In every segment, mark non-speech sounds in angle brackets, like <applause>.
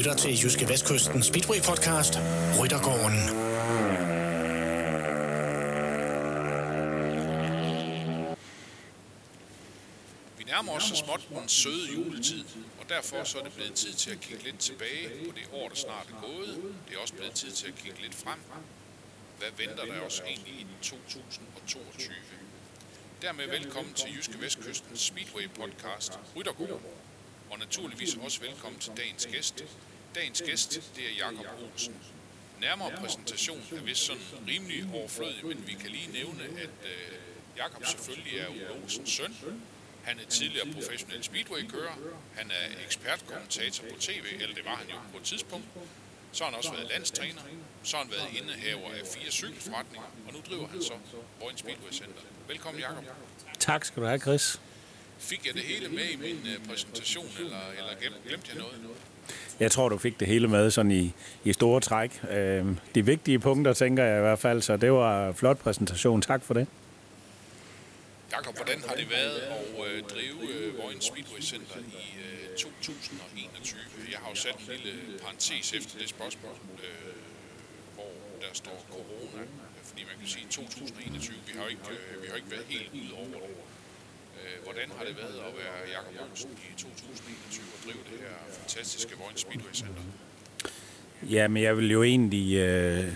lytter til Jyske Vestkysten Speedway Podcast, Ryttergården. Vi nærmer os så småt den søde juletid, og derfor så er det blevet tid til at kigge lidt tilbage på det år, der snart er gået. Det er også blevet tid til at kigge lidt frem. Hvad venter der os egentlig i 2022? Dermed velkommen til Jyske Vestkysten Speedway Podcast, Ryttergården. Og naturligvis også velkommen til dagens gæst. Dagens gæst, det er Jakob Olsen. Nærmere præsentation er vist sådan rimelig overflødig, men vi kan lige nævne, at øh, Jakob selvfølgelig er Ole Olsens søn. Han er tidligere professionel speedway-kører. Han er ekspertkommentator på tv, eller det var han jo på et tidspunkt. Så har han også været landstræner. Så har han været indehaver af fire cykelforretninger, og nu driver han så Vojens Speedway Center. Velkommen, Jakob. Tak skal du have, Chris. Fik jeg det hele med i min uh, præsentation, eller, eller glemte jeg noget? Jeg tror, du fik det hele med sådan i, i store træk. Øh, de vigtige punkter, tænker jeg i hvert fald, så det var en flot præsentation. Tak for det. Jakob, hvordan har det været at øh, drive uh, Vojens Speedway Center i øh, 2021? Jeg har jo sat en lille parentes efter det spørgsmål, uh, hvor der står corona. Fordi man kan sige, at 2021, vi har jo ikke, vi har ikke været helt ud over det. Øh, hvordan har det været at være Jakob Olsen i 2021 og drive det her fantastiske Vojens Speedway Center? Ja, men jeg vil jo egentlig... Øh,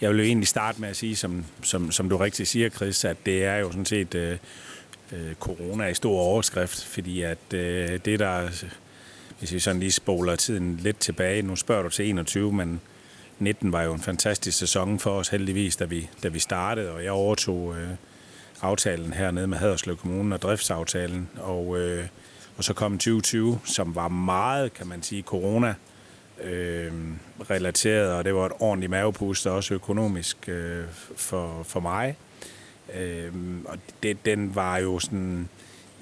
jeg vil jo egentlig starte med at sige, som, som, som du rigtig siger, Chris, at det er jo sådan set øh, øh, corona i stor overskrift, fordi at øh, det der, hvis vi sådan lige spoler tiden lidt tilbage, nu spørger du til 21, men 19 var jo en fantastisk sæson for os heldigvis, da vi, da vi startede, og jeg overtog øh, aftalen hernede med Haderslev Kommune og driftsaftalen, og, øh, og så kom 2020, som var meget, kan man sige, corona øh, relateret, og det var et ordentligt mavepuster, også økonomisk øh, for, for mig. Øh, og det, den var jo sådan,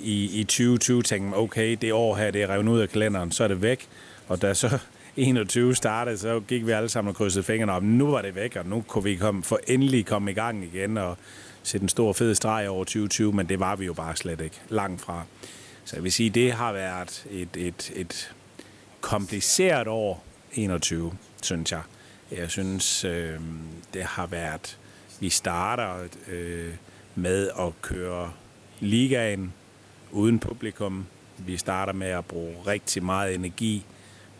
i, i 2020 tænkte man, okay, det år her, det er revet ud af kalenderen, så er det væk. Og da så <laughs> 21 startede, så gik vi alle sammen og krydsede fingrene op. Nu var det væk, og nu kunne vi komme, for endelig komme i gang igen og sætte en stor fed streg over 2020, men det var vi jo bare slet ikke langt fra. Så jeg vil sige, det har været et, et, et kompliceret år 21, synes jeg. Jeg synes, øh, det har været... Vi starter øh, med at køre ligaen uden publikum. Vi starter med at bruge rigtig meget energi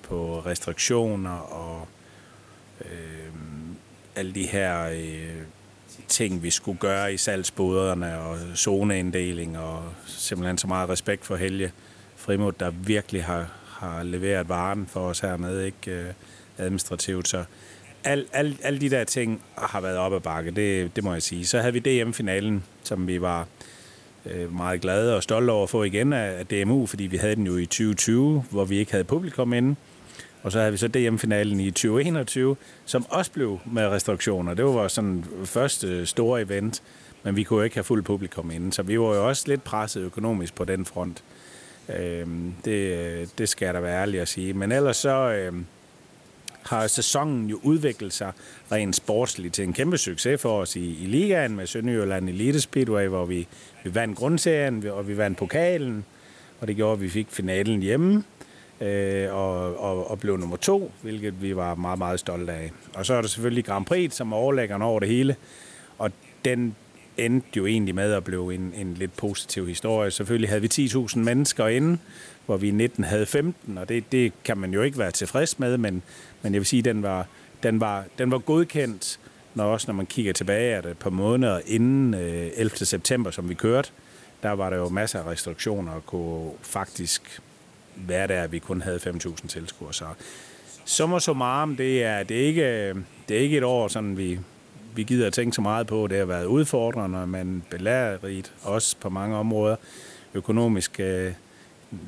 på restriktioner og øh, alle de her øh, ting, vi skulle gøre i salgsboderne og zoneinddeling og simpelthen så meget respekt for Helge Frimod, der virkelig har, har leveret varen for os hernede, ikke øh, administrativt. Så alle al, al de der ting har været op ad bakke, det, det må jeg sige. Så havde vi DM-finalen, som vi var øh, meget glade og stolte over at få igen af, DMU, fordi vi havde den jo i 2020, hvor vi ikke havde publikum inde. Og så havde vi så DM-finalen i 2021, som også blev med restriktioner. Det var vores sådan første store event, men vi kunne jo ikke have fuld publikum inden, så vi var jo også lidt presset økonomisk på den front. Øh, det, det skal jeg da være ærlig at sige. Men ellers så øh, har sæsonen jo udviklet sig rent sportsligt til en kæmpe succes for os i, i ligaen med Sønderjylland Elite Speedway, hvor vi, vi vandt grundserien, og vi vandt pokalen, og det gjorde, at vi fik finalen hjemme øh, og, og, og blev nummer to, hvilket vi var meget, meget stolte af. Og så er der selvfølgelig Grand Prix, som er overlæggeren over det hele, og den endte jo egentlig med at blive en, en lidt positiv historie. Selvfølgelig havde vi 10.000 mennesker inde, hvor vi i 19 havde 15, og det, det kan man jo ikke være tilfreds med, men, men jeg vil sige, at den var, den var, den var godkendt, når også når man kigger tilbage at et par måneder inden øh, 11. september, som vi kørte, der var der jo masser af restriktioner og kunne faktisk være at vi kun havde 5.000 tilskuere. Så summa summarum, det er, det er, ikke, det er ikke et år, sådan vi, vi gider at tænke så meget på. Det har været udfordrende, men belærerigt også på mange områder. Økonomisk øh,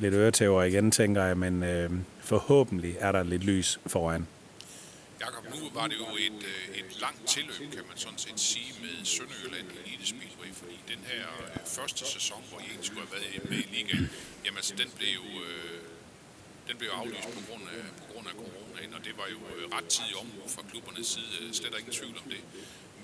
lidt øretæver igen, tænker jeg, men øh, forhåbentlig er der lidt lys foran. Jakob, nu var det jo et, øh, et langt tilløb, kan man sådan set sige, med Sønderjylland Elite Speedway, fordi den her øh, første sæson, hvor I egentlig skulle have været med i ligaen, jamen altså, den blev jo, øh, den blev aflyst på grund af, på grund af coronaen, og det var jo ret tidlig om fra klubbernes side, slet ingen tvivl om det.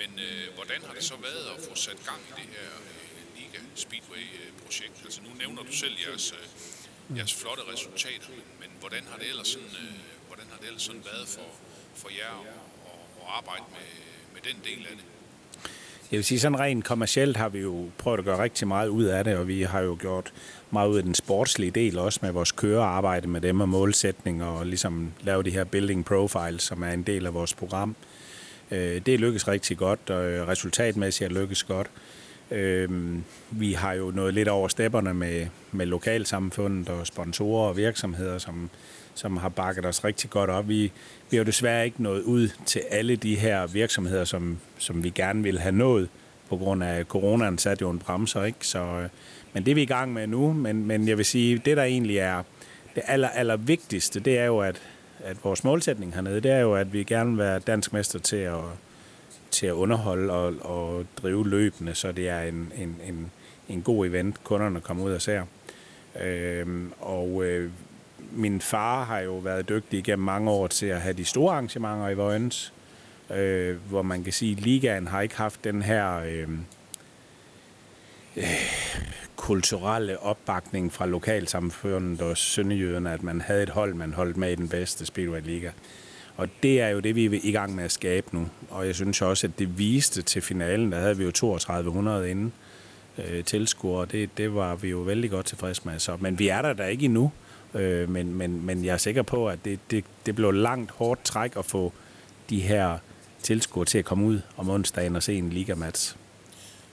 Men øh, hvordan har det så været at få sat gang i det her øh, Liga Speedway-projekt? Altså nu nævner du selv jeres, øh, jeres flotte resultater, men, men hvordan har det ellers sådan, øh, hvordan har det ellers sådan været for, for jer at, at, arbejde med, med den del af det? Jeg vil sige, sådan rent kommercielt har vi jo prøvet at gøre rigtig meget ud af det, og vi har jo gjort meget ud af den sportslige del også med vores kørearbejde med dem og målsætning og ligesom lave de her building profiles, som er en del af vores program. Øh, det lykkes rigtig godt, og øh, resultatmæssigt er lykkes godt. Øh, vi har jo nået lidt over stepperne med, med lokalsamfundet og sponsorer og virksomheder, som, som har bakket os rigtig godt op. Vi, vi har jo desværre ikke nået ud til alle de her virksomheder, som, som vi gerne vil have nået. På grund af coronaen satte jo en bremser, ikke? Så, øh, men det er vi i gang med nu. Men, men jeg vil sige, det der egentlig er det aller, aller vigtigste, det er jo, at, at vores målsætning hernede, det er jo, at vi gerne vil være dansk mester til at, til at underholde og, og drive løbende, så det er en, en, en, en god event, kunderne kommer ud og ser. Øhm, og øh, min far har jo været dygtig igennem mange år til at have de store arrangementer i Vojens, øh, hvor man kan sige, at ligaen har ikke haft den her øh, øh, kulturelle opbakning fra lokalsamfundet og sønderjyderne, at man havde et hold, man holdt med i den bedste Speedway Liga. Og det er jo det, vi er i gang med at skabe nu. Og jeg synes også, at det viste til finalen, der havde vi jo 3200 inden øh, tilskuere. Det, det var vi jo vældig godt tilfredse med. Så, men vi er der da ikke endnu. Øh, men, men, men jeg er sikker på, at det, det, det blev langt hårdt træk at få de her tilskuere til at komme ud om onsdagen og se en ligamatch.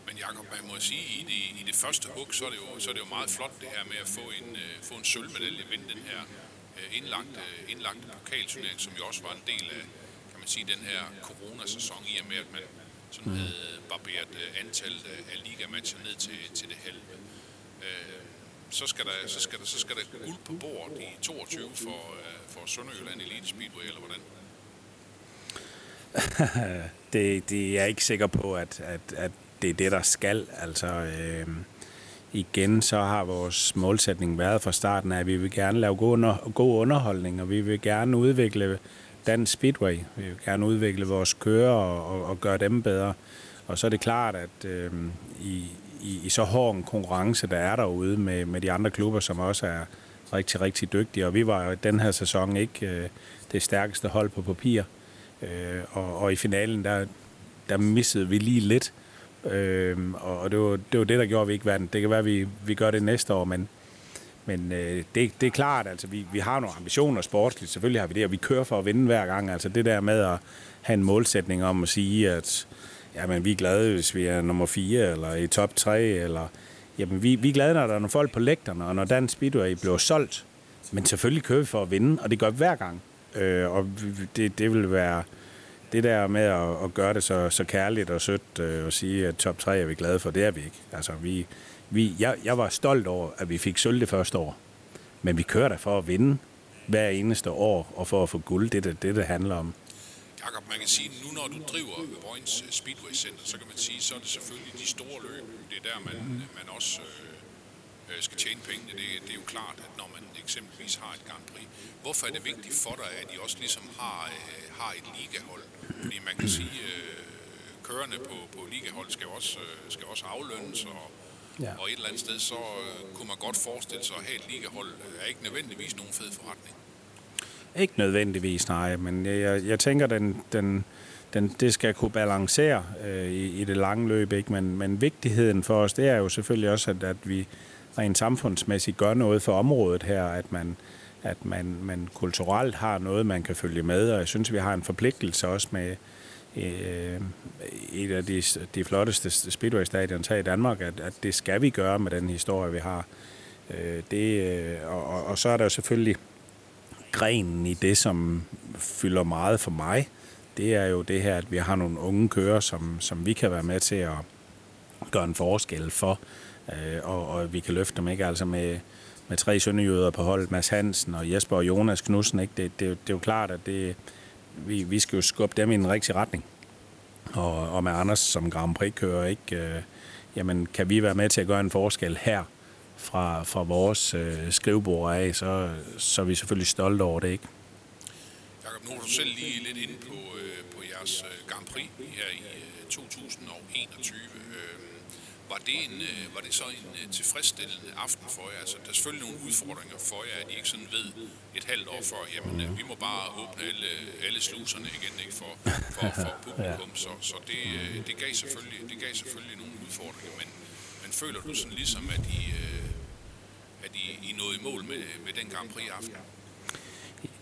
Men Jacob, man må sige, i det, i det første hug, så er, det jo, så er det jo meget flot det her med at få en, uh, få en sølvmedalje, vinde den her uh, indlagte, indlagte pokalturnering, som jo også var en del af, kan man sige, den her coronasæson, i og med at man sådan mm. havde barberet uh, antallet af, af ligamatcher ned til, til det halve. Uh, så skal, der, så, skal der, så skal der guld på bordet i 22 for, uh, for Sønderjylland Elite Speedway, eller hvordan? <laughs> det, det er jeg ikke sikker på, at, at, at det er det, der skal. Altså, øh, igen, så har vores målsætning været fra starten at vi vil gerne lave god, under, god underholdning, og vi vil gerne udvikle dansk speedway. Vi vil gerne udvikle vores kører og, og, og gøre dem bedre. Og så er det klart, at øh, i, i, i så hård en konkurrence, der er derude med, med de andre klubber, som også er rigtig, rigtig dygtige. Og vi var jo den her sæson ikke øh, det stærkeste hold på papir. Øh, og, og i finalen, der, der missede vi lige lidt. Øh, og det var, det var det, der gjorde, at vi ikke vandt. Det kan være, at vi, vi gør det næste år, men, men øh, det, det er klart, altså vi, vi har nogle ambitioner sportsligt. Selvfølgelig har vi det, og vi kører for at vinde hver gang. Altså det der med at have en målsætning om at sige, at jamen, vi er glade, hvis vi er nummer 4 eller i top 3, eller jamen, vi, vi er glade, når der er nogle folk på lægterne, og når Dan Speedway bliver solgt. Men selvfølgelig kører vi for at vinde, og det gør vi hver gang. Øh, og det, det vil være det der med at, at gøre det så, så kærligt og sødt øh, og sige, at top 3 er vi glade for, det er vi ikke. Altså, vi, vi, jeg, jeg var stolt over, at vi fik sølv det første år. Men vi kører der for at vinde hver eneste år, og for at få guld. Det er det, det, det handler om. Jakob, man kan sige, nu når du driver Vojens Speedway Center, så kan man sige, så er det selvfølgelig de store løb. Det er der, man, man også øh, øh, skal tjene pengene. Det, det er jo klart, at når man eksempelvis har et Grand Prix, hvorfor er det vigtigt for dig, at I også ligesom har, øh, har et ligahold? Fordi man kan sige, øh, kørende på, på ligahold skal også, øh, skal også aflønnes, og, ja. og et eller andet sted, så øh, kunne man godt forestille sig at have et ligahold. Er ikke nødvendigvis nogen fed forretning. Ikke nødvendigvis, nej, men jeg, jeg tænker, den, den, den, det skal kunne balancere øh, i, i det lange løb, ikke? Men, men vigtigheden for os, det er jo selvfølgelig også, at, at vi rent samfundsmæssigt gør noget for området her, at man, at man, man kulturelt har noget, man kan følge med, og jeg synes, vi har en forpligtelse også med øh, et af de, de flotteste speedway-stadions her i Danmark, at, at det skal vi gøre med den historie, vi har. Øh, det, øh, og, og så er der selvfølgelig grenen i det, som fylder meget for mig, det er jo det her, at vi har nogle unge kører, som, som vi kan være med til at gøre en forskel for, øh, og, og vi kan løfte dem ikke altså med, med tre sønderjyder på holdet, Mads Hansen og Jesper og Jonas Knudsen, ikke? Det, det, det er jo klart, at det, vi, vi skal jo skubbe dem i en rigtige retning. Og, og med Anders som Grand Prix-kører, ikke? Øh, jamen, kan vi være med til at gøre en forskel her fra, fra vores øh, skrivebord af, så, så er vi selvfølgelig stolte over det, ikke? Jakob, nu er du selv lige lidt inde på, øh, på jeres øh, Grand Prix her i øh, 2021. Øh, var det, en, øh, var det så en øh, tilfredsstillende aften for jer? Altså, der er selvfølgelig nogle udfordringer for jer, at I ikke sådan ved et halvt år før, jamen øh, vi må bare åbne alle, alle sluserne igen ikke, for, for, for <laughs> publikum. Så, så det, øh, det, gav selvfølgelig, det gav selvfølgelig nogle udfordringer, men, men føler du sådan ligesom, at I, øh, at I, I nåede i mål med, med den Grand Prix aften?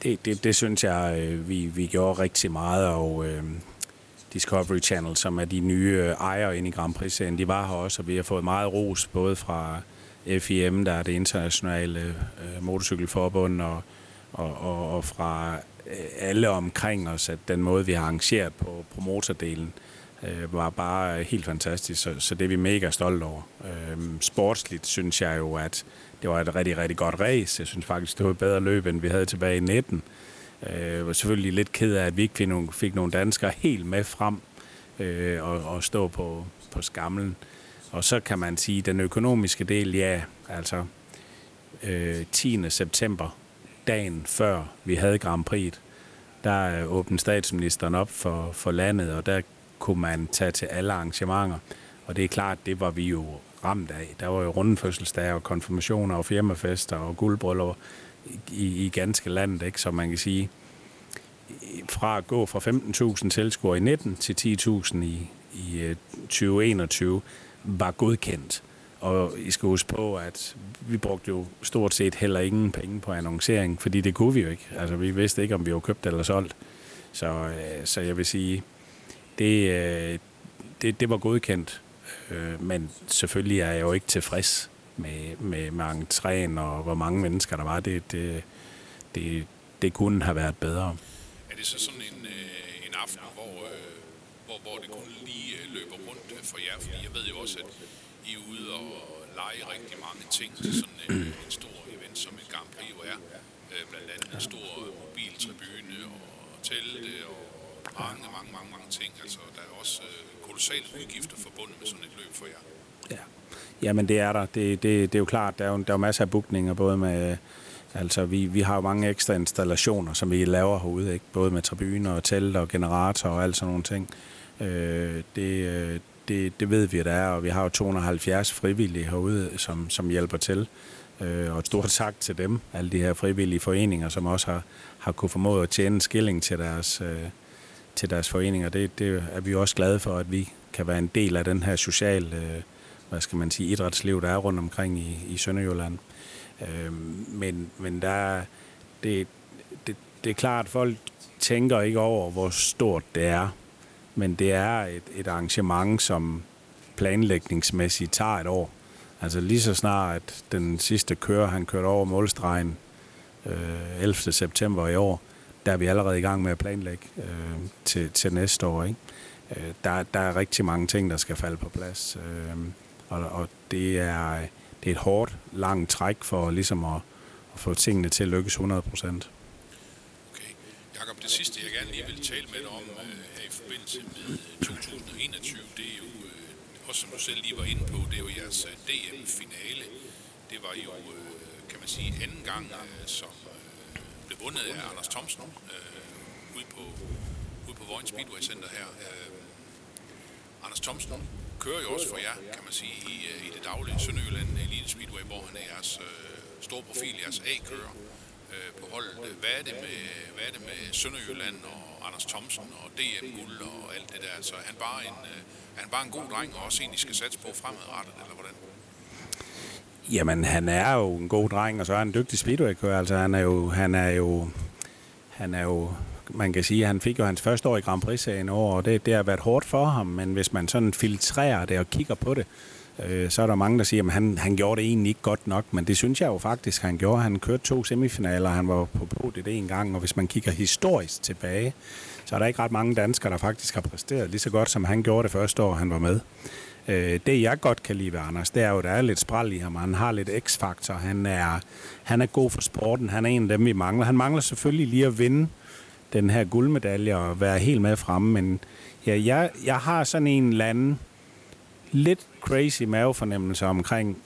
Det, det, det synes jeg, øh, vi, vi gjorde rigtig meget, og øh, Discovery Channel, som er de nye øh, ejere inde i Grand Prix-serien, de var her også, og vi har fået meget ros, både fra FIM, der er det internationale øh, motorcykelforbund, og, og, og, og fra øh, alle omkring os, at den måde, vi har arrangeret på, på motordelen, øh, var bare helt fantastisk, så, så det er vi mega stolte over. Øh, sportsligt synes jeg jo, at det var et rigtig, rigtig godt race. Jeg synes faktisk, det var et bedre løb, end vi havde tilbage i 19. Jeg øh, var selvfølgelig lidt ked af, at vi ikke fik nogle, fik nogle danskere helt med frem øh, og, og stå på, på skamlen. Og så kan man sige, den økonomiske del, ja, altså øh, 10. september, dagen før vi havde Grand Prix, der øh, åbnede statsministeren op for, for landet, og der kunne man tage til alle arrangementer. Og det er klart, det var vi jo ramt af. Der var jo rundfødselsdage og konfirmationer og firmafester og guldbryllup i, i ganske landet, ikke? så man kan sige, fra at gå fra 15.000 tilskuere i 19 til 10.000 i, i øh, 2021, var godkendt. Og I skal huske på, at vi brugte jo stort set heller ingen penge på annoncering, fordi det kunne vi jo ikke. Altså, vi vidste ikke, om vi var købt eller solgt. Så, øh, så jeg vil sige, det, øh, det, det var godkendt. Øh, men selvfølgelig er jeg jo ikke tilfreds med, med, med entréen og hvor mange mennesker der var. Det, det, det, det kunne have været bedre. Er det så sådan en, øh, en aften, hvor, øh, hvor, hvor det kun lige øh, løber rundt for jer? Fordi jeg ved jo også, at I er ude og lege rigtig mange ting til sådan en, en stor event, som et Grand Prix jo er. Øh, blandt andet en stor mobiltribune og telte og mange, mange, mange, mange ting. Altså, der er også øh, kolossale udgifter forbundet med sådan et løb for jer. Ja. Jamen det er der. Det, det, det er jo klart, der er jo, der er jo masser af bookninger, både med... Øh, altså, vi, vi har jo mange ekstra installationer, som vi laver herude, ikke? både med tribuner og telt og generator og alt sådan nogle ting. Øh, det, øh, det, det ved vi, at der er, og vi har jo 270 frivillige herude, som, som hjælper til. Øh, og et stort <laughs> tak til dem, alle de her frivillige foreninger, som også har, har kunne formået at tjene en skilling til deres, øh, til deres foreninger. Det, det er vi også glade for, at vi kan være en del af den her sociale øh, hvad skal man sige, idrætsliv, der er rundt omkring i, i Sønderjylland. Øh, men, men der, det, det, det er klart, at folk tænker ikke over, hvor stort det er. Men det er et, et arrangement, som planlægningsmæssigt tager et år. Altså lige så snart at den sidste kører, han kørte over målstregen øh, 11. september i år, der er vi allerede i gang med at planlægge øh, til, til næste år. Ikke? Øh, der, der er rigtig mange ting, der skal falde på plads. Øh, og, og det, er, det er et hårdt, langt træk for ligesom at, at få tingene til at lykkes 100 procent. Okay. Jakob, det sidste, jeg gerne lige vil tale med dig om øh, her i forbindelse med øh, 2021, det er jo, øh, også som du selv lige var inde på, det er jo jeres øh, DM-finale. Det var jo, øh, kan man sige, anden gang, øh, som øh, blev vundet af Anders Thomsen øh, ude på, ude på Vojens Speedway Center her. Øh, Anders Thomsen kører jo også for jer, kan man sige, i, øh, i det daglige Sønderjylland Elite Speedway, hvor han er jeres øh, store profil, jeres A-kører øh, på holdet. Hvad er, det med, hvad er det med Sønderjylland og Anders Thomsen og DM-guld og alt det der? Altså, er han bare en, øh, er han bare en god dreng, og også en, I skal satse på fremadrettet, eller hvordan? Jamen, han er jo en god dreng, og så er han en dygtig speedwaykører. Altså, han er jo, han er jo, han er jo man kan sige, at han fik jo hans første år i Grand Prix-serien over, og det, det har været hårdt for ham, men hvis man sådan filtrerer det og kigger på det, øh, så er der mange, der siger, at han, han gjorde det egentlig ikke godt nok, men det synes jeg jo faktisk, han gjorde. Han kørte to semifinaler, han var på podiet en gang, og hvis man kigger historisk tilbage, så er der ikke ret mange danskere, der faktisk har præsteret lige så godt, som han gjorde det første år, han var med. Øh, det jeg godt kan lide ved Anders, det er jo, at der er lidt spral i ham. Han har lidt x-faktor. Han er, han er god for sporten. Han er en af dem, vi mangler. Han mangler selvfølgelig lige at vinde den her guldmedalje og være helt med fremme. Men ja, jeg, jeg har sådan en eller anden lidt crazy mavefornemmelse omkring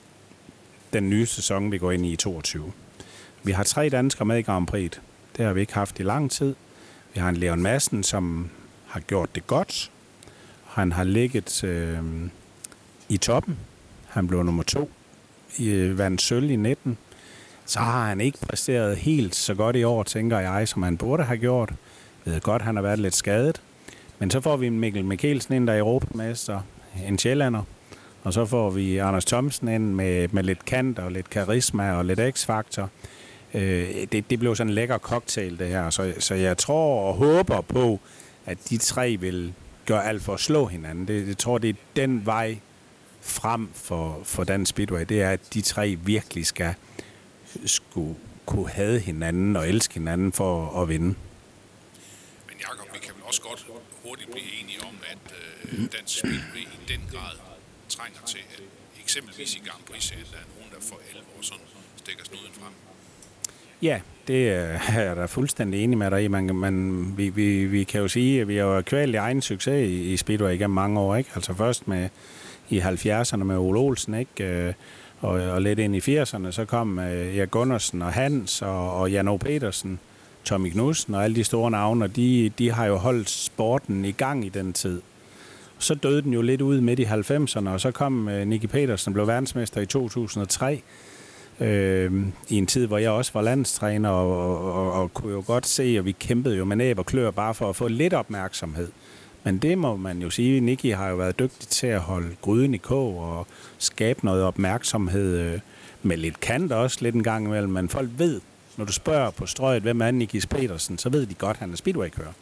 den nye sæson, vi går ind i i 22. Vi har tre danskere med i Grand Prix. Det har vi ikke haft i lang tid. Vi har en Leon Madsen, som har gjort det godt. Han har ligget øh, i toppen Han blev nummer to i øh, vandt sølv i 19. Så har han ikke præsteret helt så godt i år, tænker jeg, som han burde have gjort. Jeg ved godt, han har været lidt skadet. Men så får vi Mikkel Mikkelsen ind, der er europamester, en sjællander. Og så får vi Anders Thomsen ind med, med lidt kant og lidt karisma og lidt x-faktor. Øh, det, det blev sådan en lækker cocktail, det her. Så, så jeg tror og håber på, at de tre vil gøre alt for at slå hinanden. Det, jeg tror, det er den vej frem for, for Dan Speedway. Det er, at de tre virkelig skal skulle kunne have hinanden og elske hinanden for at vinde. Men Jacob, vi kan vel også godt hurtigt blive enige om, at øh, dansk Speedway i den grad trænger til, at eksempelvis i Grand Prix, der er nogen, der for alvor sådan stikker snuden frem. Ja, det er jeg da fuldstændig enig med dig i. Man, man, vi, vi, vi kan jo sige, at vi har jo kvalt i egen succes i, i Speedway igennem mange år. Ikke? Altså først med i 70'erne med Ole Olsen, ikke? Øh, og, og lidt ind i 80'erne, så kom øh, Erik Gundersen og Hans og, og Jan O. Petersen, Tommy Knudsen og alle de store navne, og de, de har jo holdt sporten i gang i den tid. Så døde den jo lidt ud midt i 90'erne, og så kom øh, Nicky Petersen, blev verdensmester i 2003, øh, i en tid, hvor jeg også var landstræner, og, og, og, og kunne jo godt se, at vi kæmpede jo med næb og klør bare for at få lidt opmærksomhed. Men det må man jo sige, Nicky har jo været dygtig til at holde gryden i kog og skabe noget opmærksomhed øh, med lidt kant også lidt en gang imellem, men folk ved, når du spørger på strøget, hvem er Nicky Petersen, så ved de godt, at han er speedway-kører.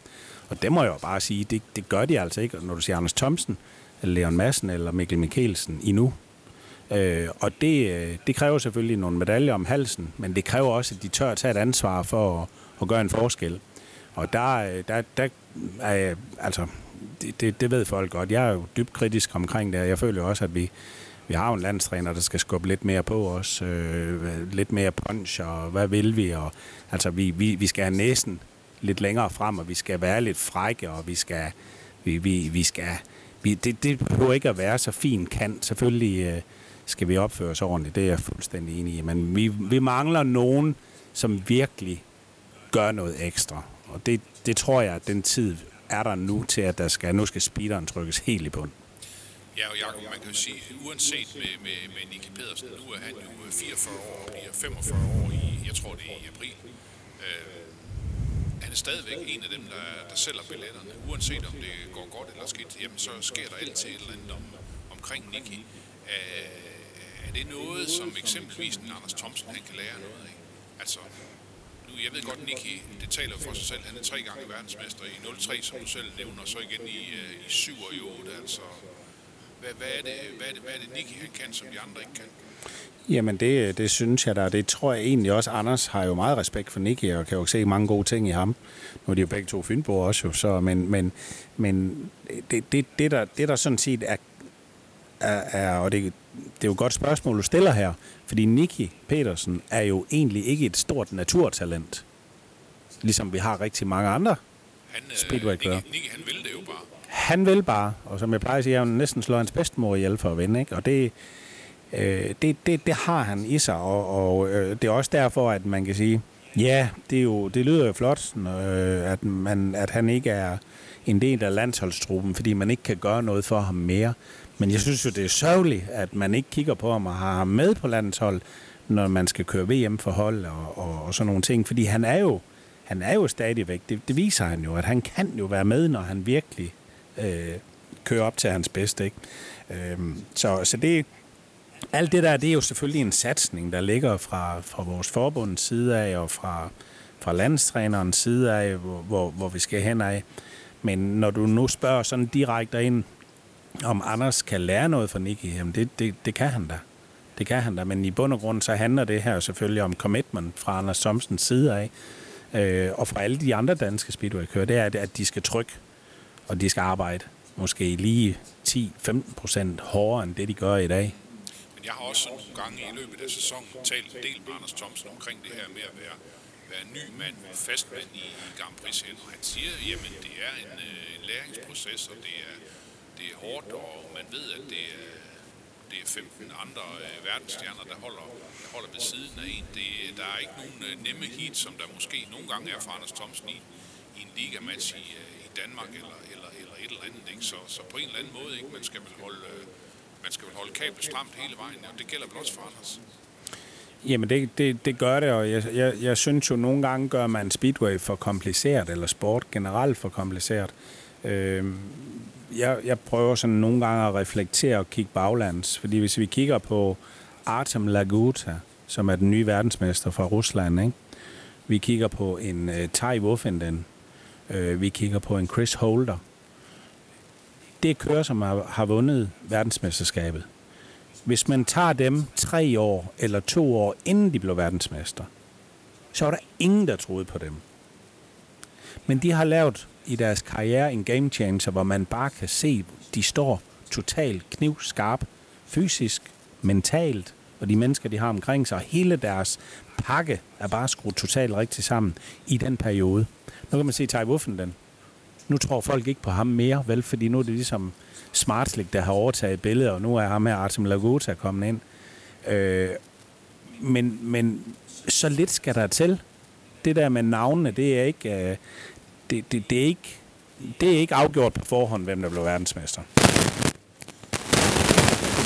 Og det må jeg jo bare sige, det, det gør de altså ikke, når du siger Anders Thomsen, eller Leon Madsen eller Mikkel Mikkelsen endnu. Øh, og det, øh, det kræver selvfølgelig nogle medaljer om halsen, men det kræver også, at de tør at tage et ansvar for at, at gøre en forskel. Og der, øh, der, der er altså, det, det, det ved folk godt. Jeg er jo dybt kritisk omkring det, jeg føler også, at vi, vi har en landstræner, der skal skubbe lidt mere på os, øh, lidt mere punch, og hvad vil vi? Og, altså, vi, vi, vi skal have næsen lidt længere frem, og vi skal være lidt frække, og vi skal, vi, vi, vi skal, vi, det, det behøver ikke at være så fin kant. Selvfølgelig øh, skal vi opføre os ordentligt, det er jeg fuldstændig enig i, men vi, vi mangler nogen, som virkelig gør noget ekstra. Og det, det tror jeg, at den tid er der nu til, at der skal, nu skal speederen trykkes helt i bund. Ja, og Jacob, man kan jo sige, uanset med, med, med Nicky Pedersen, nu er han jo øh, 44 år og bliver 45 år i, jeg tror det er i april. Øh, han er stadigvæk en af dem, der, der sælger billetterne. Uanset om det går godt eller skidt, jamen så sker der altid et eller andet om, omkring Nicky. Øh, er det noget, som eksempelvis en Anders Thomsen han kan lære noget af? Altså, jeg ved godt, Nicky, det taler for sig selv. Han er tre gange verdensmester i 03, som du selv nævner, og så igen i, øh, i 7 og i 8. Altså, hvad, hvad, er det, hvad, er det, hvad er det, Nicky han kan, som de andre ikke kan? Jamen, det, det synes jeg da. Det tror jeg egentlig også. Anders har jo meget respekt for Nicky, og kan jo se mange gode ting i ham. Nu er de jo begge to Fynbo også jo, så, men, men, men det, det, det, der, det, der sådan set er, er, er og det, det er jo et godt spørgsmål, du stiller her, fordi Nicky Petersen er jo egentlig ikke et stort naturtalent, ligesom vi har rigtig mange andre Han, øh. Nicky, Nicky, han vil det jo bare. Han vil bare, og som jeg plejer at sige, jeg næsten slå hans bedstemor ihjel for at vinde, ikke? og det, øh, det, det, det har han i sig, og, og øh, det er også derfor, at man kan sige, ja, det, er jo, det lyder jo flot, øh, at, man, at han ikke er en del af landsholdstruppen, fordi man ikke kan gøre noget for ham mere. Men jeg synes jo, det er sørgeligt, at man ikke kigger på ham og har ham med på landshold, når man skal køre VM for hold og, og, og sådan nogle ting. Fordi han er jo, han er jo stadigvæk, det, det viser han jo, at han kan jo være med, når han virkelig øh, kører op til hans bedste. Ikke? Øh, så, så det, alt det der, det er jo selvfølgelig en satsning, der ligger fra, fra vores forbunds side af, og fra, fra landstrænerens side af, hvor, hvor, hvor vi skal hen af. Men når du nu spørger sådan direkte ind, om Anders kan lære noget fra Nicky, jamen det, det, det kan han da. Det kan han da, men i bund og grund så handler det her selvfølgelig om commitment fra Anders Thomsens side af, øh, og fra alle de andre danske speedway-kører, det er, at de skal trykke, og de skal arbejde måske lige 10-15 procent hårdere end det, de gør i dag. Men jeg har også sådan nogle gange i løbet af sæsonen talt en del med Anders Thomsen omkring det her med at være, være ny mand, fast mand i, i Grand Prix. Han siger, jamen det er en, øh, en læringsproces, og det er, det er hårdt, og man ved, at det er, det er 15 andre øh, verdensstjerner, der holder, der holder ved siden af en. Det, der er ikke nogen øh, nemme heat, som der måske nogle gange er for Anders Thomsen i, i en ligamatch i, øh, i Danmark eller, eller, eller et eller andet. Ikke? Så, så på en eller anden måde, ikke? man skal vel holde, øh, man skal vel holde kablet stramt hele vejen, og det gælder vel også for Anders. Jamen, det, det, det gør det, og jeg, jeg, jeg synes jo, nogle gange gør man speedway for kompliceret, eller sport generelt for kompliceret. Øh, jeg, jeg prøver sådan nogle gange at reflektere og kigge baglands, fordi hvis vi kigger på Artem Laguta, som er den nye verdensmester fra Rusland, ikke? vi kigger på en øh, uh, Tai Wofinden, uh, øh, vi kigger på en Chris Holder. Det er kører, som har, har vundet verdensmesterskabet. Hvis man tager dem tre år eller to år, inden de blev verdensmester, så var der ingen, der troede på dem. Men de har lavet i deres karriere en game changer, hvor man bare kan se, de står totalt knivskarp, fysisk, mentalt, og de mennesker, de har omkring sig, hele deres pakke er bare skruet totalt rigtigt sammen i den periode. Nu kan man se Ty den. Nu tror folk ikke på ham mere, vel, fordi nu er det ligesom Smartslik, der har overtaget billedet, og nu er ham her Artem Lagota kommet ind. Øh, men, men så lidt skal der til. Det der med navnene, det er ikke, øh, det, det, det, er ikke, det er ikke afgjort på forhånd, hvem der blev verdensmester.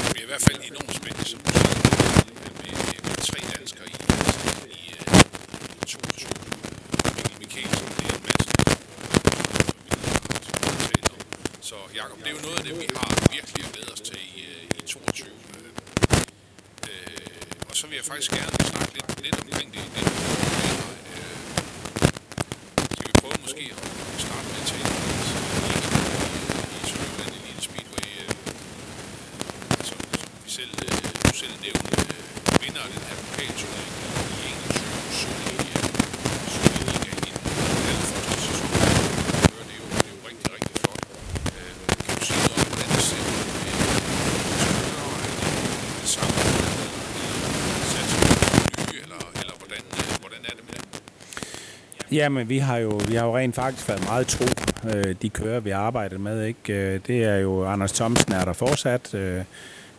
Det er i hvert fald enormt spændende, som du siger, med, med tre danskere i, i, i 22. Mikkel Mikkelsen, det er en masse, Så Jacob, det er jo noget af det, vi har virkelig at glæde os til i, i 22. Øh, og så vil jeg faktisk gerne snakke lidt, lidt omkring det, det måske at starte med at tale om i Sønderjylland Elite Speedway. Altså, vi selv, du selv nævnte vinder af den her pokalturnering i 21 Sønderjylland Jamen, vi har jo, vi har jo rent faktisk været meget tro, øh, de kører, vi arbejder med. Ikke? Øh, det er jo, Anders Thomsen er der fortsat øh,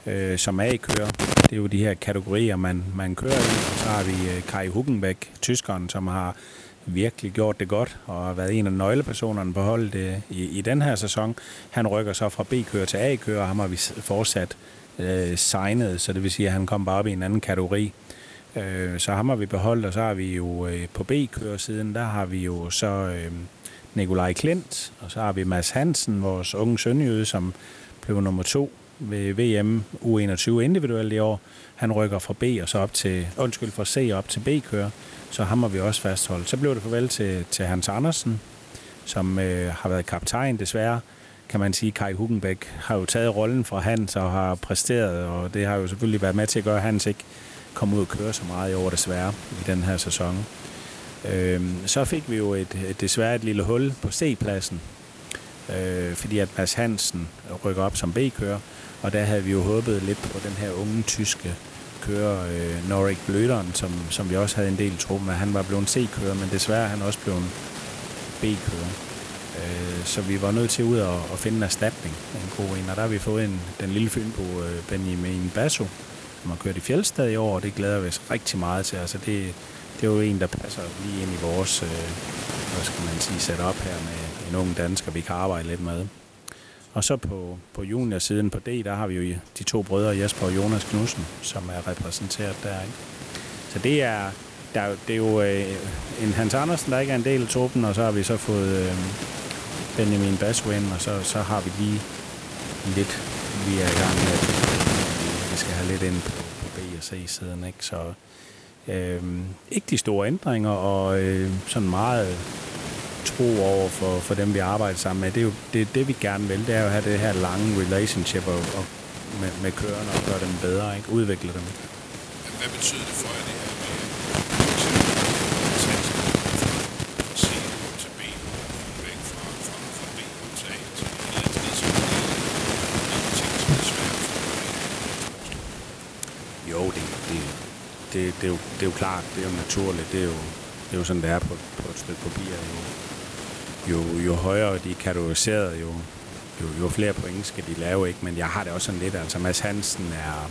øh, som A-kører. Det er jo de her kategorier, man, man kører i. Og så har vi øh, Kai Huggenbeck, tyskeren, som har virkelig gjort det godt, og har været en af nøglepersonerne på holdet øh, i, i den her sæson. Han rykker så fra B-kører til A-kører, og ham har vi fortsat øh, signet, så det vil sige, at han kom bare op i en anden kategori. Øh, så ham har vi beholdt, og så har vi jo øh, på B-køresiden, der har vi jo så øh, Nikolaj Klint, og så har vi Mads Hansen, vores unge sønderjøde, som blev nummer to ved VM U21 individuelt i år. Han rykker fra B og så op til, undskyld, fra C op til B-kører, så ham har vi også fastholdt. Så blev det farvel til, til Hans Andersen, som øh, har været kaptajn desværre kan man sige, Kai Hugenbæk har jo taget rollen fra Hans og har præsteret, og det har jo selvfølgelig været med til at gøre, at Hans ikke komme ud og køre så meget i år desværre i den her sæson. Øhm, så fik vi jo et, et, desværre et lille hul på C-pladsen, øh, fordi at Mads Hansen rykker op som B-kører, og der havde vi jo håbet lidt på den her unge tyske kører, øh, Norik Bløderen, som, som vi også havde en del tro med. Han var blevet C-kører, men desværre er han også blevet B-kører. Øh, så vi var nødt til ud og, og finde en erstatning af en god en, og der har vi fået en, den lille film på øh, Benjamin Basso, som har kørt i Fjeldstad i år, og det glæder vi os rigtig meget til. Altså det, det er jo en, der passer lige ind i vores, øh, hvad skal man sige, setup her med en ung dansker, vi kan arbejde lidt med. Og så på, på juniorsiden på D, der har vi jo de to brødre, Jesper og Jonas Knudsen, som er repræsenteret der. Ikke? Så det er, der, det er jo øh, en Hans Andersen, der ikke er en del af truppen, og så har vi så fået øh, Benjamin Baswin, og så, så har vi lige lidt, vi er i gang med vi skal lidt ind på, på B og C-siden. Ikke? Så øh, ikke de store ændringer, og øh, sådan meget tro over for, for dem, vi arbejder sammen med. Det er jo det, det, vi gerne vil, det er jo at have det her lange relationship og, og med, med kørerne og gøre dem bedre, ikke? udvikle dem. Hvad betyder det for jer, det det, er jo, det er jo klart, det er jo naturligt, det er jo, det er jo sådan, det er på, på et stykke papir. Jo, jo, jo højere de er kategoriseret, jo, jo, jo flere point skal de lave, ikke? Men jeg har det også sådan lidt, altså Mads Hansen er,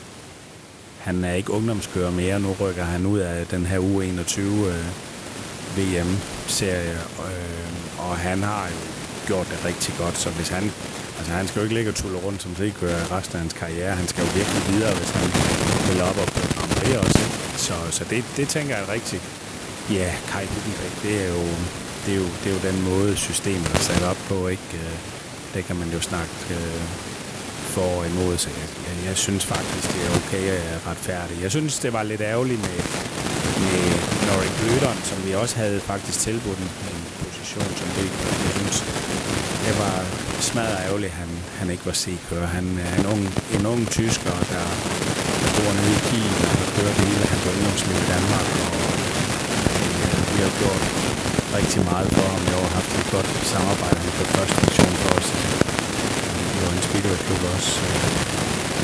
han er ikke ungdomskører mere, nu rykker han ud af den her U21 øh, VM-serie, øh, og han har jo gjort det rigtig godt, så hvis han, Altså, han skal jo ikke ligge og tulle rundt som frikører resten af hans karriere. Han skal jo virkelig videre, hvis han vil op og på Grand Prix også. Så, så det, det tænker jeg rigtigt. Ja, Kai Hülkenberg, det er jo, det er jo, det er jo den måde, systemet er sat op på, ikke? Øh, det kan man jo snakke øh, for og imod, så jeg, jeg, jeg synes faktisk, det er okay at er retfærdigt. Jeg synes, det var lidt ærgerligt med, med Norrie Bløderen, som vi også havde faktisk tilbudt en, en position som det. Jeg synes, det var smadret ærgerligt, at han, han ikke var C-kører. Han er en ung, en ung tysker, der, der bor nede i Kiel og han kører det hele. Han går ungdomsliv i Danmark, og øh, vi har gjort rigtig meget for ham. Jeg har haft et godt samarbejde. med på første division for os. Øh, vi var en spillerklub også. Øh,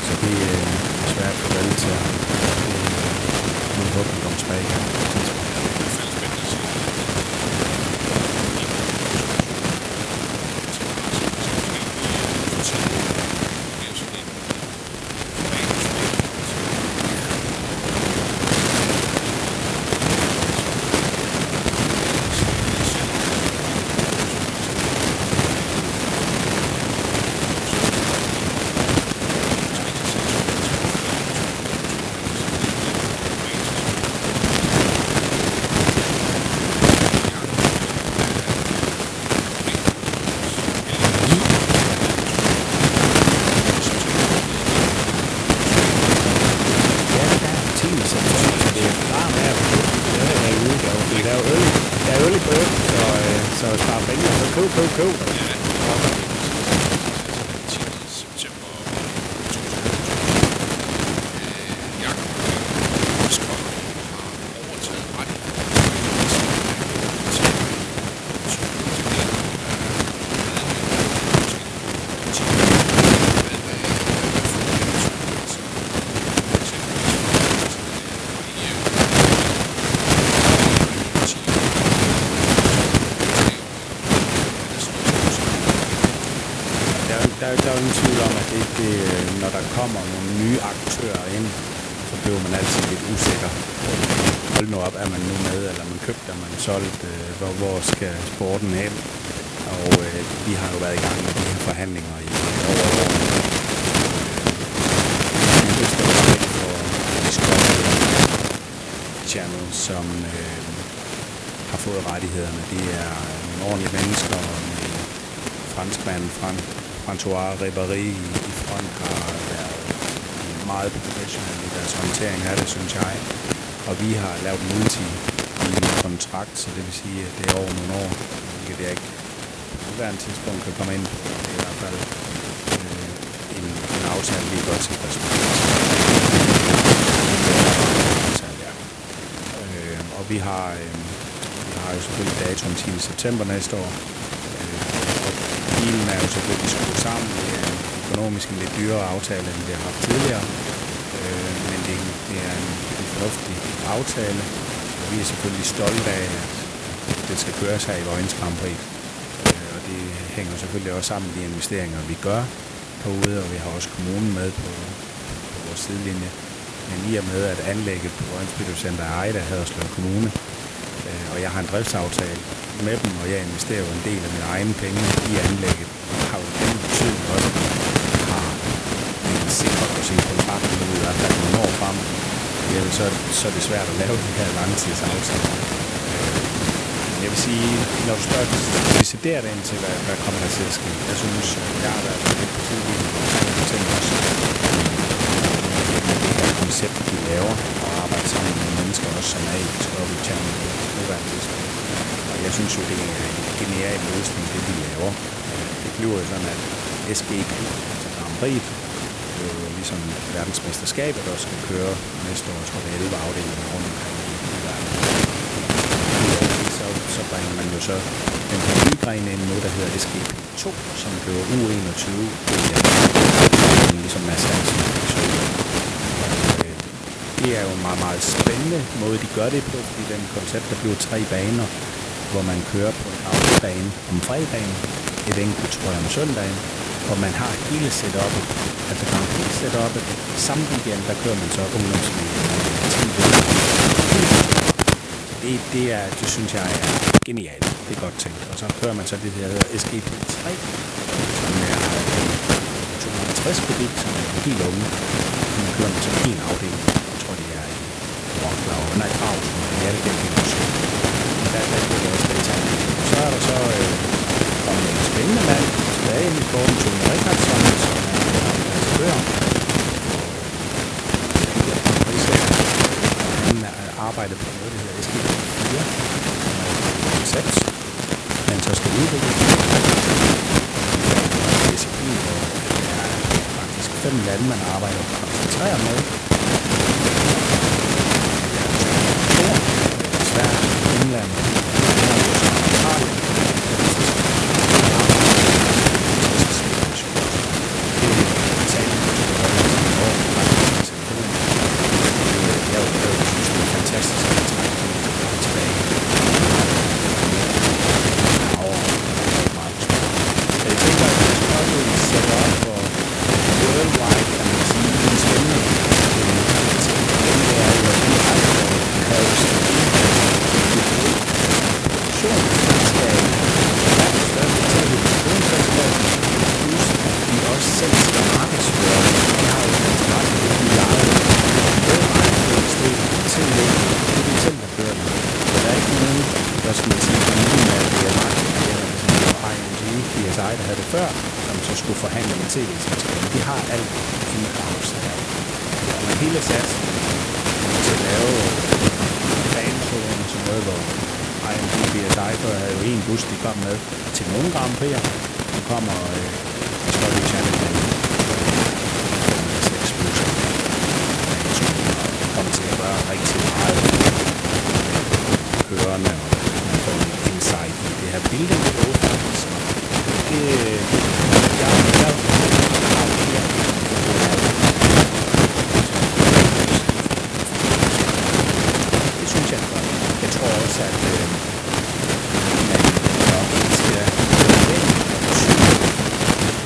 Så det øh, er svært for alle til at nu håber han kommer tilbage igen. Cool. Solgt, øh, hvor, hvor skal sporten hen? Og øh, vi har jo været i gang med de her forhandlinger i over et år. Jeg synes, for Discovery Channel, som øh, har fået rettighederne. Det er nogle ordentlige mennesker, og med franskmanden Fran, François Ribéry i, i front har været meget professionelle i deres håndtering af det, synes jeg. Og vi har lavet en multi en kontrakt, så det vil sige, at det er over nogle år, hvilket jeg ikke på nuværende tidspunkt kan komme ind på. Det er i hvert fald øh, en, en aftale, vi godt tilfreds med. Øh, og vi har, øh, vi har jo selvfølgelig datoen 10. september næste år. Øh, og bilen er jo selvfølgelig skruet sammen. Det er en økonomisk en lidt dyrere aftale, end vi har haft tidligere. Øh, men det, det er en, en fornuftig aftale. Vi er selvfølgelig stolte af, at det skal køres her i Vojens Grand Prix. Øh, og det hænger selvfølgelig også sammen med de investeringer, vi gør herude, og vi har også kommunen med på, på vores sidelinje. Men i og med, at anlægget på Vojens Bidocenter er ejet af Haderslev Kommune, øh, og jeg har en driftsaftale med dem, og jeg investerer jo en del af mine egne penge i anlægget, har jo den betydning også, at jeg har en sikret os en kontrakt nu i hvert fald nogle år frem. Ja, så, så er det svært at lave de her langtidsaftaler. Men øh, jeg vil sige, når du spørger decideret ind til, hvad, hvad kommer der til at ske, jeg synes, jeg har været lidt på tidligere omkring nogle ting også. Det her koncept, de laver, og arbejde sammen med mennesker også, som er i Discovery Channel på nuværende tidspunkt. Og jeg synes jo, det er en genial løsning, det de laver. Øh, det bliver jo sådan, at SGP, altså Grand Prix, ligesom verdensmesterskabet, også skal køre næste år, tror jeg, 11 afdelinger rundt omkring i verden. Så, så bringer man jo så den her nye gren ind nu, der hedder SGP2, som bliver U21 VM, ligesom Mads Hansen så det er jo en meget, meget spændende måde, de gør det på, fordi den koncept, der bliver tre baner, hvor man kører på en afbane om fredagen, et enkelt, tror jeg, om søndagen, og man har hele setup'et, altså Grand Prix setup'et. Samme weekend, der kører man så ungdomsliv. Det, det, er, det synes jeg er genialt. Det er godt tænkt. Og så kører man så det, der hedder SGP3, som er 60 kubik, som er helt unge. De kører man så en afdeling. Jeg tror, det er i Rocklau. Nej, Kraus, det er det den generation. Der, der bliver det også lidt Så er der så øh, kommet en spændende mand tilbage i sporten, Tony Rickardsson, som er ambassadør. Han arbejder på noget, der hedder SG4, som er koncept, man så skal udvikle. Disciplin, hvor der er faktisk fem lande, man arbejder og koncentrerer med. Sverige, England, Australien, fantastisk at trække tilbage. Jeg tænker, at det er også en setup for worldwide, kan man sige, en spændende ting. Den er jo, at vi har jo Paris produktion, skal verdens største televisionselskab, plus vi også selv skal markedsføre. Vi har jo en interesse i, at vi leger både markedsføringsdel, tv, det er vi selv, der kører den. Så der er ikke nogen, hvad skal man sige, lige med, at det er markedsføring, IMG, PSI, der havde det før, som så skulle forhandle med tv-selskabet. De har alt inddragelse her. Og man hele sat til at lave fanzonen som noget, hvor IMG, PSI, før havde jo en bus, de kom med til nogle Grand Prix'er. Nu kommer øh, Discovery Channel med 6 busser. kommer til at gøre rigtig meget kørende, og man får en insight i det her building code, så det, øh, jeg, jeg har mere det synes jeg er godt. Jeg tror også, at øh, man nok ikke skal forvente, at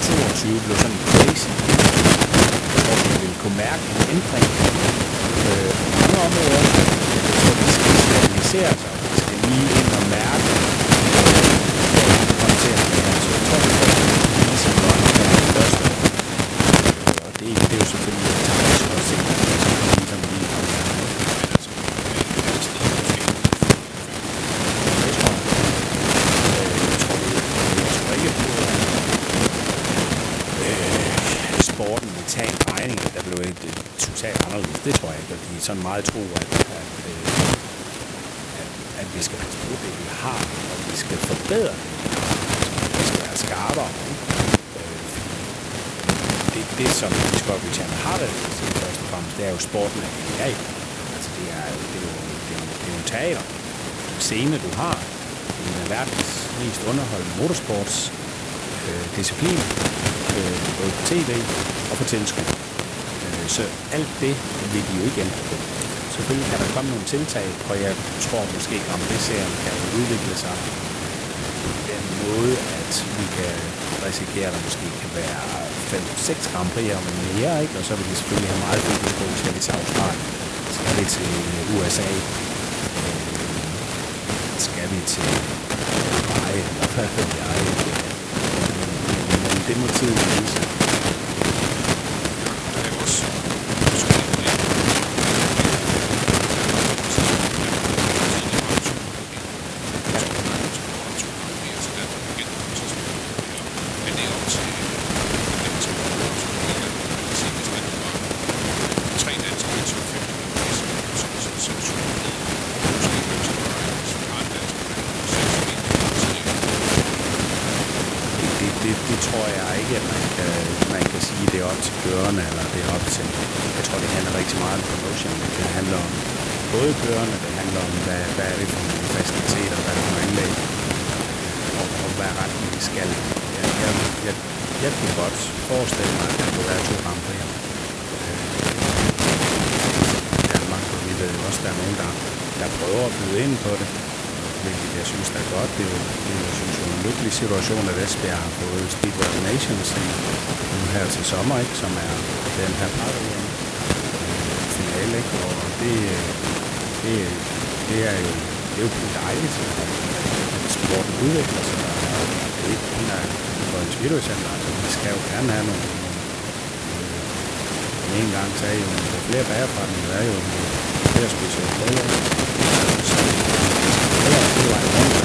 22 blev sådan crazy. Jeg tror, vi vil kunne mærke en ændring øh, på mange områder. Jeg tror, vi skal stabilisere sig. Vi skal lige ind og mærke, øh, håndtere det her. Så jeg tror, det er lige så godt her det første. Og det, det er jo selvfølgelig et taktisk at se, at det skal komme ligesom lige komme her. Det tror jeg. Øh, jeg tror, det, jeg tror ikke på, at øh, sporten vil tage en regning, der blev et, et totalt anderledes. Det tror jeg ikke, og de er sådan meget tro, at, at, øh, at, at vi skal passe på det, vi har, og vi skal forbedre det, vi har. Altså, vi skal være skarpere. Øh, det, det, som Discovery Channel har det, så først og fremmest, det er jo sporten af er i. Altså, det er, jo- det er jo, det er jo, det er jo en teater. En scene, du har. En af verdens mest underholdende motorsports øh, disciplin, øh, både på tv og på tilskud. Øh, så alt det vil de jo ikke ændre på. Selvfølgelig kan der komme nogle tiltag, og jeg tror måske, om det serien kan udvikle sig på den måde, at vi kan risikere, at der måske kan være 5-6 Grand Prix om mere, ikke? og så vil de selvfølgelig have meget fokus på, skal vi til Australien, skal vi til USA, skal vi til Dubai, eller hvad ved jeg. Men det må tiden vise. Der er jo også forskellige regler. Men det er op til den til sige, hvis det nu var tre danske til fem så så så så måske fem til hvis vi har en dansk seks meter det, det, det, det tror jeg ikke, at man kan, man kan sige, det er op til kørerne, eller det er op til... Jeg tror, det handler rigtig meget om promotion. Det handler om både kørende, det handler om, hvad, hvad er det for nogle faciliteter, hvad er det for nogle anlæg, og, og hvad retning vi skal. Jeg, jeg, jeg, jeg kunne godt forestille mig, at der kunne være to ramper øh, Danmark, og vi ved jo også, der er nogen, der, der prøver at byde ind på det hvilket jeg synes der er godt. Det er jo, det er jo synes jeg, en lykkelig situation, at Esbjerg har fået Speedway Nations nu her til sommer, ikke, som er den her par øh, finale. Ikke? Og det, det, det er jo det er jo kun dejligt, at sporten udvikler sig. Det er ikke kun at for en spirituel, vi skal jo gerne have nogle øh, en gang sagde jo, jo flere bagerforretninger, er jo flere specielle brødre, så det er jo hele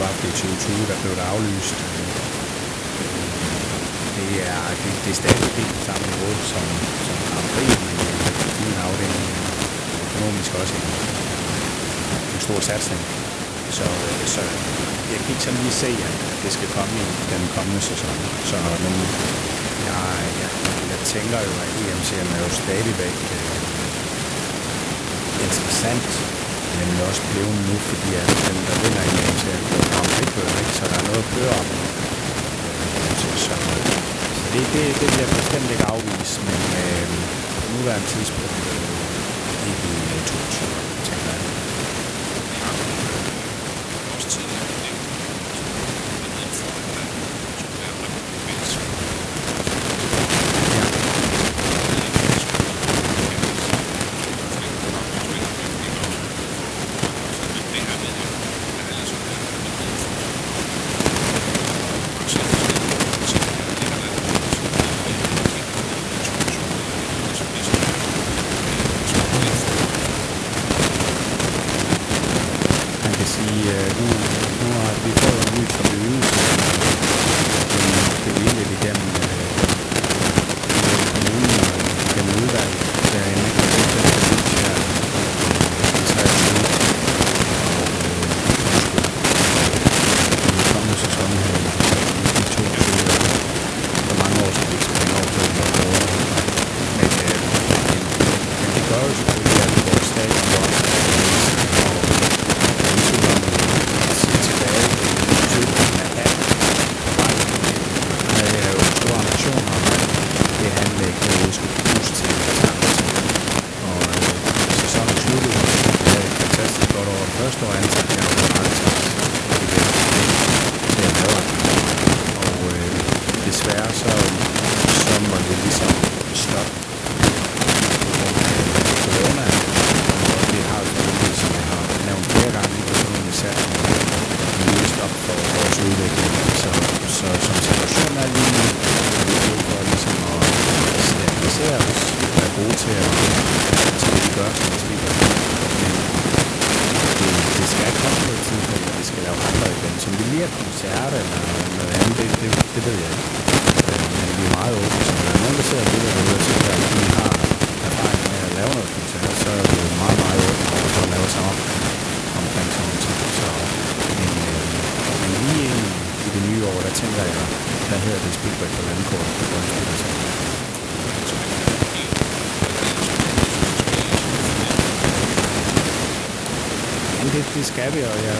dræbte i 2020, der blev der aflyst. Øh, det er, det, det er stadig helt samme niveau som, som Grand Prix, men øh, det er en afdeling økonomisk også en, en stor satsning. Så, øh, så jeg kan ikke sådan lige se, at det skal komme i den kommende sæson. Så nu, jeg, jeg, jeg tænker jo, at EMC'en er jo stadigvæk øh, interessant men nemlig også blevet nu, fordi at dem, der vinder i en til København, det kører ikke, så der er noget at køre om. Øh, så, så det, det, det vil jeg bestemt ikke afvise, men øh, på nuværende tidspunkt øh, ikke i 2022. Yeah.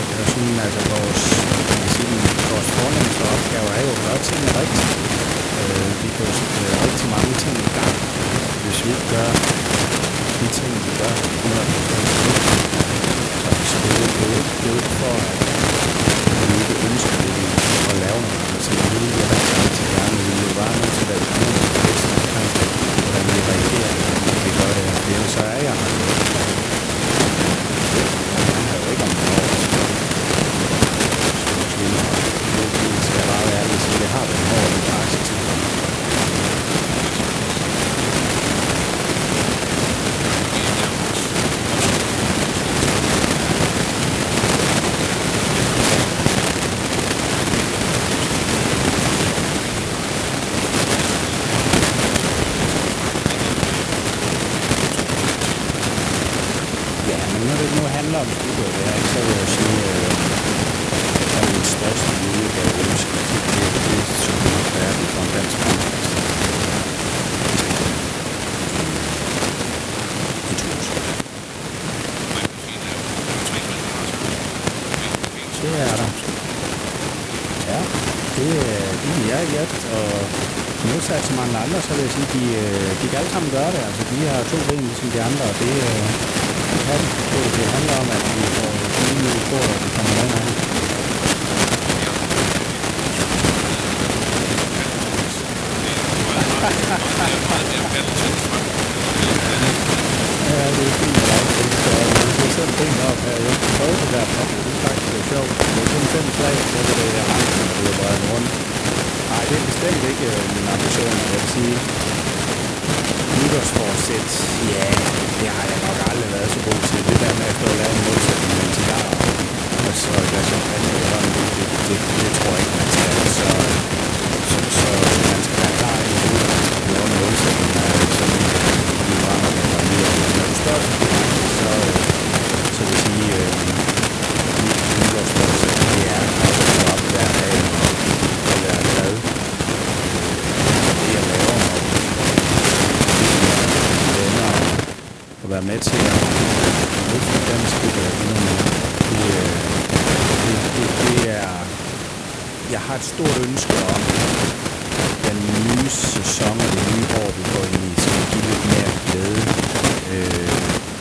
Nytårsforsæt, ja, det har jeg nok aldrig været så god til. Det der med at stå og lave en modsætning med en cigar og så et glas champagne i hånden, det, det, det, det, tror jeg ikke, man skal. Så, så, så man skal være klar i hovedet, at lave en målsætning, øh, som vi brænder med fra nytår. Når du spørger til det, så, så vil jeg sige, øh, mit nytårsforsæt, det er at stå op hver dag og være glad for det, jeg laver, og venner, og være med til at løfte dansk fodbold endnu mere. Det, øh, det, det, det er... Jeg har et stort ønske om, at den nye sæson og det nye år, vi går ind i, skal give lidt mere glæde øh,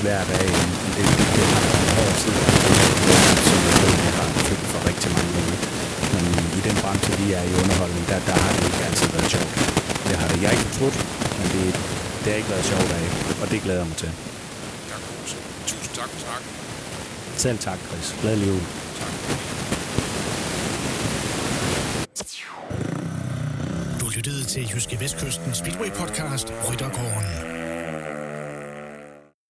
hver dag, end det, det, det har været en hård tid, som jeg ved, jeg har købt for rigtig mange penge. Men i den branche, vi er i underholdning, der, der har det ikke altid været sjovt. Det har det. Jeg har ikke fortrudt, men det, det har ikke været sjovt af, og det glæder jeg mig til. Tak, for snakken. Selv tak, Chris. Glædelig jul. Tak. Du lyttede til Jyske Vestkysten Speedway podcast Ryttergården.